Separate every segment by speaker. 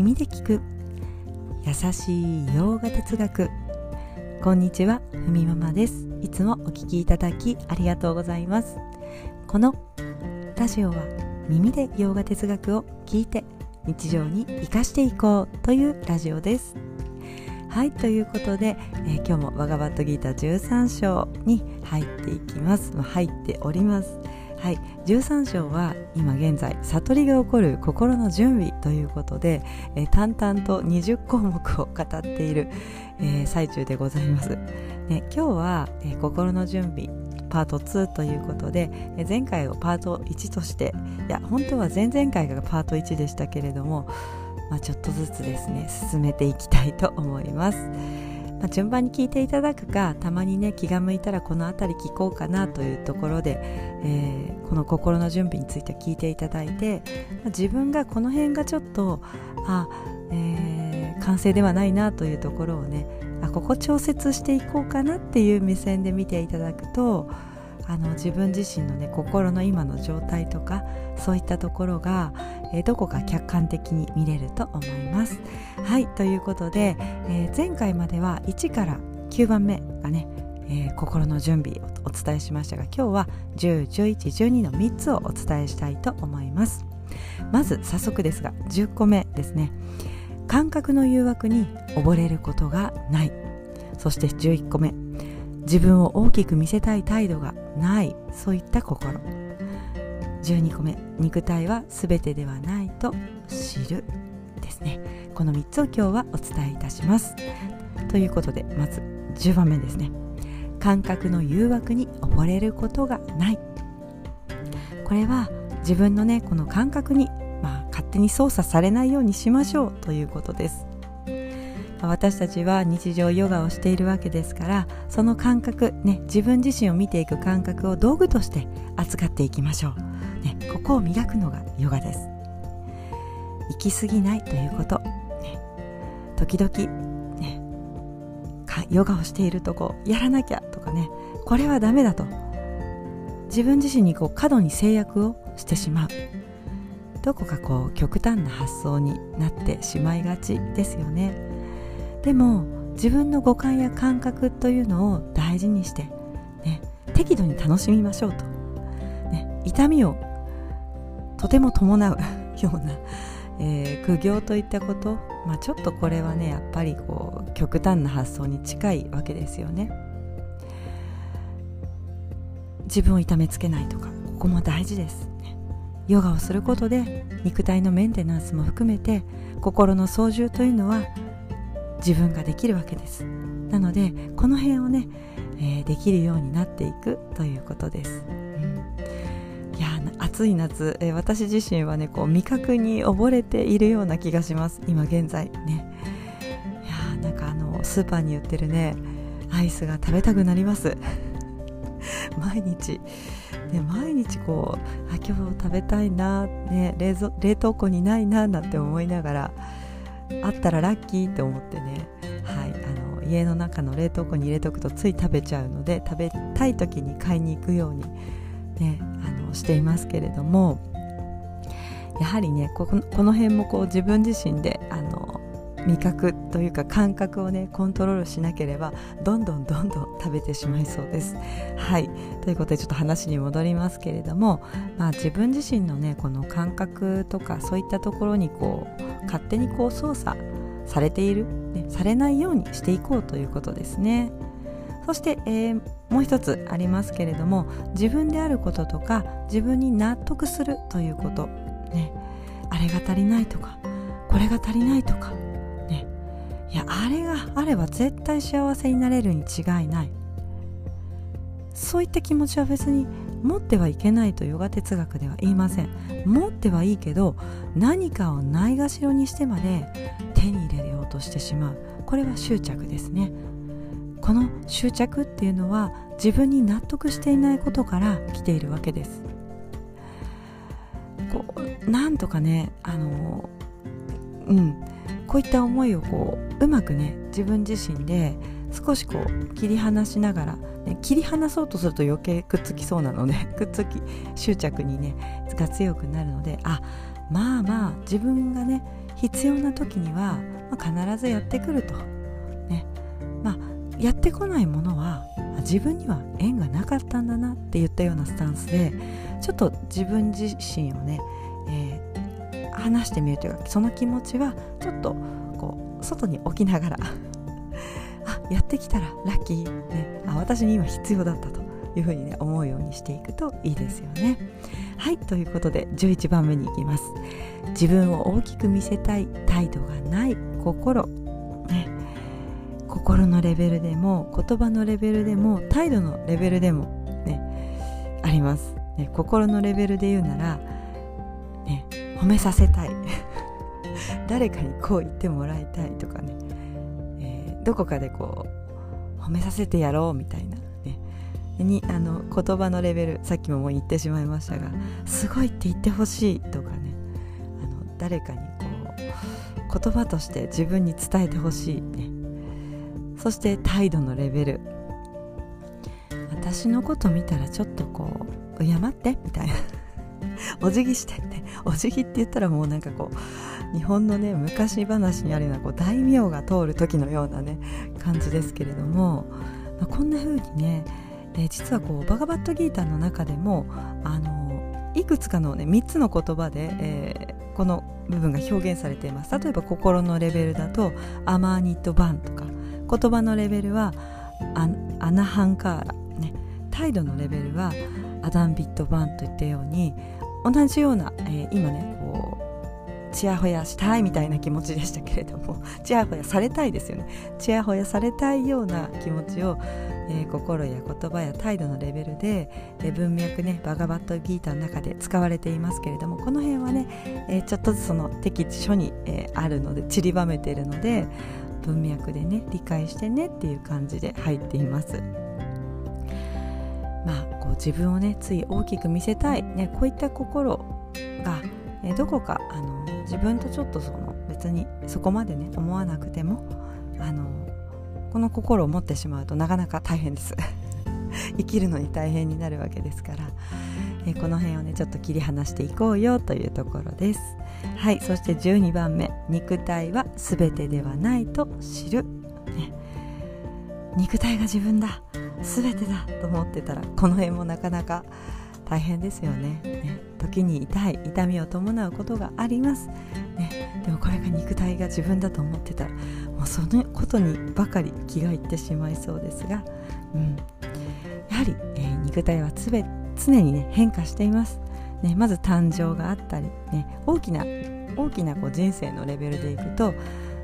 Speaker 1: 耳で聞く。優しい洋画哲学。こんにちはふみママです。いつもお聞きいただきありがとうございます。このラジオは耳で洋画哲学を聞いて日常に生かしていこうというラジオです。はいということで、えー、今日も「我がバットギーター13章」に入っていきます。入っております。はい、13章は今現在悟りが起こる心の準備ということで、えー、淡々と20項目を語っている、えー、最中でございます、ね、今日は、えー、心の準備パート2ということで、え前回をパート1としていや本当は前々回がパート1でしたけれども、まあ、ちょっとずつですね進めていきたいと思います。まあ、順番に聞いていただくかたまにね気が向いたらこの辺り聞こうかなというところで、えー、この心の準備について聞いていただいて、まあ、自分がこの辺がちょっとあ、えー、完成ではないなというところをねあここ調節していこうかなっていう目線で見ていただくとあの自分自身のね心の今の状態とかそういったところが、えー、どこか客観的に見れると思います。はいということで、えー、前回までは1から9番目がね、えー、心の準備をお伝えしましたが今日は101112の3つをお伝えしたいと思います。まず早速ですが10個目ですね感覚の誘惑に溺れることがないそして11個目自分を大きく見せたい態度がないそういった心。12個目肉体は全てではないと知るですね。この3つを今日はお伝えいたします。ということでまず10番目ですね。感覚の誘惑に溺れることがない。これは自分のねこの感覚に、まあ、勝手に操作されないようにしましょうということです。私たちは日常ヨガをしているわけですからその感覚、ね、自分自身を見ていく感覚を道具として扱っていきましょう、ね、ここを磨くのがヨガです。行き過ぎないということ、ね、時々、ね、ヨガをしているとこやらなきゃとかねこれはダメだと。自分自身にこう過度に制約をしてしまう。どこかこう極端な発想になってしまいがちですよね。でも自分の五感や感覚というのを大事にして、ね、適度に楽しみましょうと、ね、痛みをとても伴うような、えー、苦行といったこと、まあ、ちょっとこれはねやっぱりこう極端な発想に近いわけですよね。自分を痛めつけないとかここも大事です。ヨガをすることで肉体のメンテナンスも含めて心の操縦というのは自分ができるわけです。なのでこの辺をね、えー、できるようになっていくということです、うん、いや暑い夏、えー、私自身はねこう味覚に溺れているような気がします。今現在ね。いやなんかあのスーパーに売ってるねアイスが食べたくなります。毎日。ね、毎日こうあ今日食べたいな、ね、冷蔵冷凍庫にないななんて思いながらあったらラッキーって思ってね、はい、あの家の中の冷凍庫に入れておくとつい食べちゃうので食べたい時に買いに行くように、ね、あのしていますけれども。やはりねこの辺もこう自分自身であの味覚というか感覚をねコントロールしなければどんどんどんどん食べてしまいそうです。はい。ということでちょっと話に戻りますけれども、まあ、自分自身のねこの感覚とかそういったところにこう勝手にこう操作されている、ね、されないようにしていこうということですね。そして、えー、もう一つありますけれども自分であることとか自分に納得するということ、ね、あれが足りないとかこれが足りないとかねいやあれがあれば絶対幸せになれるに違いないそういった気持ちは別に持ってはいけないとヨガ哲学では言いません。持ってはいいけど何かをないがしろにしてまで手に入れようとしてしまう。これは執着ですね。この執着っていうのは自分に納得していないことから来ているわけです。こうなんとかねあのうん。こういった思いをこううまくね自分自身で少しこう切り離しながら、ね、切り離そうとすると余計くっつきそうなので くっつき執着にねが強くなるのであまあまあ自分がね必要な時には、まあ、必ずやってくると、ねまあ、やってこないものは自分には縁がなかったんだなって言ったようなスタンスでちょっと自分自身をね、えー、話してみるというかその気持ちはちょっとこう外に置きながら あやってきたらラッキー、私に今必要だったというふうにね思うようにしていくといいですよね。はいということで11番目にいきます。自分を大きく見せたい態度がない心、ね、心のレベルでも言葉のレベルでも態度のレベルでもねあります、ね、心のレベルで言うなら、ね、褒めさせたい。誰かにこう言ってもらいたいとかね、えー、どこかでこう褒めさせてやろうみたいなね。にあの言葉のレベルさっきももう言ってしまいましたがすごいって言ってほしいとかねあの誰かにこう言葉として自分に伝えてほしい、ね、そして態度のレベル。私のこと見たらちょっとこう敬ってみたいな。お辞儀してねお辞儀って言ったらもうなんかこう日本のね昔話にあるようなこう大名が通る時のようなね感じですけれども、まあ、こんな風にねえー、実はこうバガバットギーターの中でもあのいくつかの、ね、3つの言葉で、えー、この部分が表現されています。例えば心のレベルだとアマーニットバンとか言葉のレベルはアナハンカーラ、ね、態度のレベルはアダンビットバンといったように同じような、えー、今ねちやほやしたいみたいな気持ちでしたけれどもちやほやされたいですよねちやほやされたいような気持ちをえー、心や言葉や態度のレベルで、えー、文脈ねバガバットギーターの中で使われていますけれどもこの辺はね、えー、ちょっとずつその適地書に、えあるので散りばめているので文脈でね理解してねっていう感じで入っています。まあ、こう自分をねつい大きく見せたい、ね、こういった心が、えどこかあの自分とちょっとその別にそこまでね思わなくてもあのこの心を持ってしまうとなかなか大変です。生きるのに大変になるわけですから、えこの辺をねちょっと切り離していこうよというところです。はいそして12番目肉体は全てではないと知る、ね、肉体が自分だ。全てだと思ってたらこの辺もなかなか大変ですよね。ね。時に痛い痛みを伴うことがあります、ね、でもこれが肉体が自分だと思ってたらもうそのことにばかり気がいってしまいそうですが、うん、やはり、えー、肉体はつべ常に、ね、変化しています、ね、まず誕生があったり、ね、大きな大きなこう人生のレベルでいくと、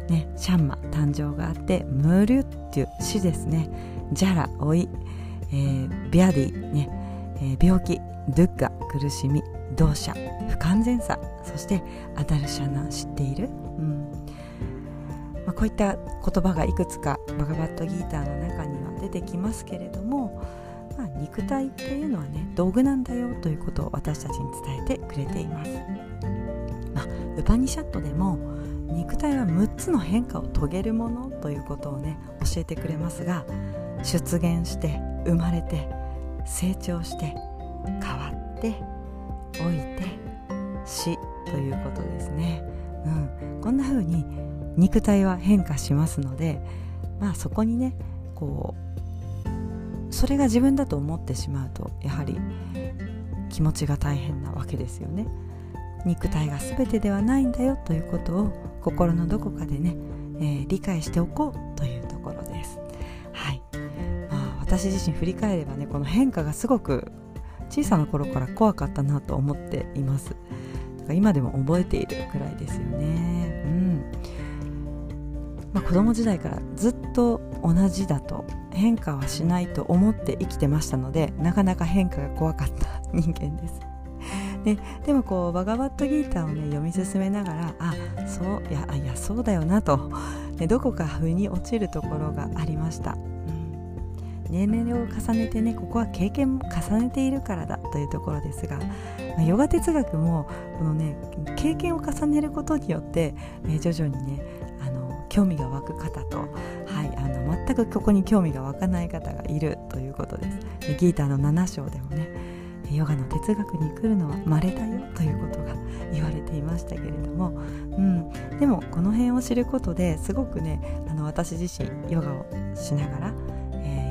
Speaker 1: ね、シャンマ誕生があってムリュっていう死ですね。ジャラ老い、えー、ビアディ、ね。えー、病気ドゥッガ苦しみ同社不完全さそしてアダルシャナ知っている、うん。まあ、こういった言葉がいくつかバガバットギーターの中には出てきますけれども、まあ、肉体っていうのはね道具なんだよということを私たちに伝えてくれています、まあ、ウパニシャットでも肉体は6つの変化を遂げるものということをね教えてくれますが出現して生まれて成長して変わって老いて死ということですね、うん、こんな風に肉体は変化しますのでまあそこにねこうそれが自分だと思ってしまうとやはり気持ちが大変なわけですよね。肉体が全てではないんだよということを心のどこかでね、えー、理解しておこうという私自身振り返ればねこの変化がすごく小さな頃から怖かったなと思っています。今でも覚えているくらいですよね。うん。まあ、子供時代からずっと同じだと変化はしないと思って生きてましたのでなかなか変化が怖かった人間です。ででもこうバガバットギーターをね読み進めながらあそういやいやそうだよなと、ね、どこか腑に落ちるところがありました。年齢を重ねてねここは経験も重ねているからだというところですが、まあ、ヨガ哲学もこのね経験を重ねることによって、え徐々にねあの興味が湧く方と、はい、あの全くここに興味が湧かない方がいるということです。でギーターの7章でもねヨガの哲学に来るのは稀だよということが 言われていましたけれども、うん、でもこの辺を知ることですごくねあの私自身ヨガをしながら、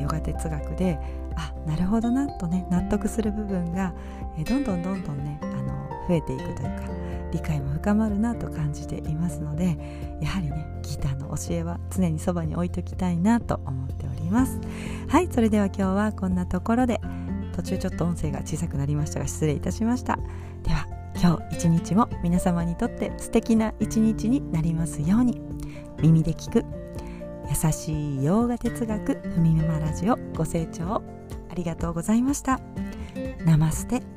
Speaker 1: ヨガ哲学であなるほどなとね納得する部分が、え、どんどんどんどんねあの増えていくというか理解も深まるなと感じていますのでやはりねギターの教えは常にそばに置いときたいなと思っております。はいそれでは今日はこんなところで途中ちょっと音声が小さくなりましたが失礼いたしました。では今日一日も皆様にとって素敵な一日になりますように。耳で聞く優しい洋画哲学ふみめまラジオご清聴ありがとうございました。ナマステ。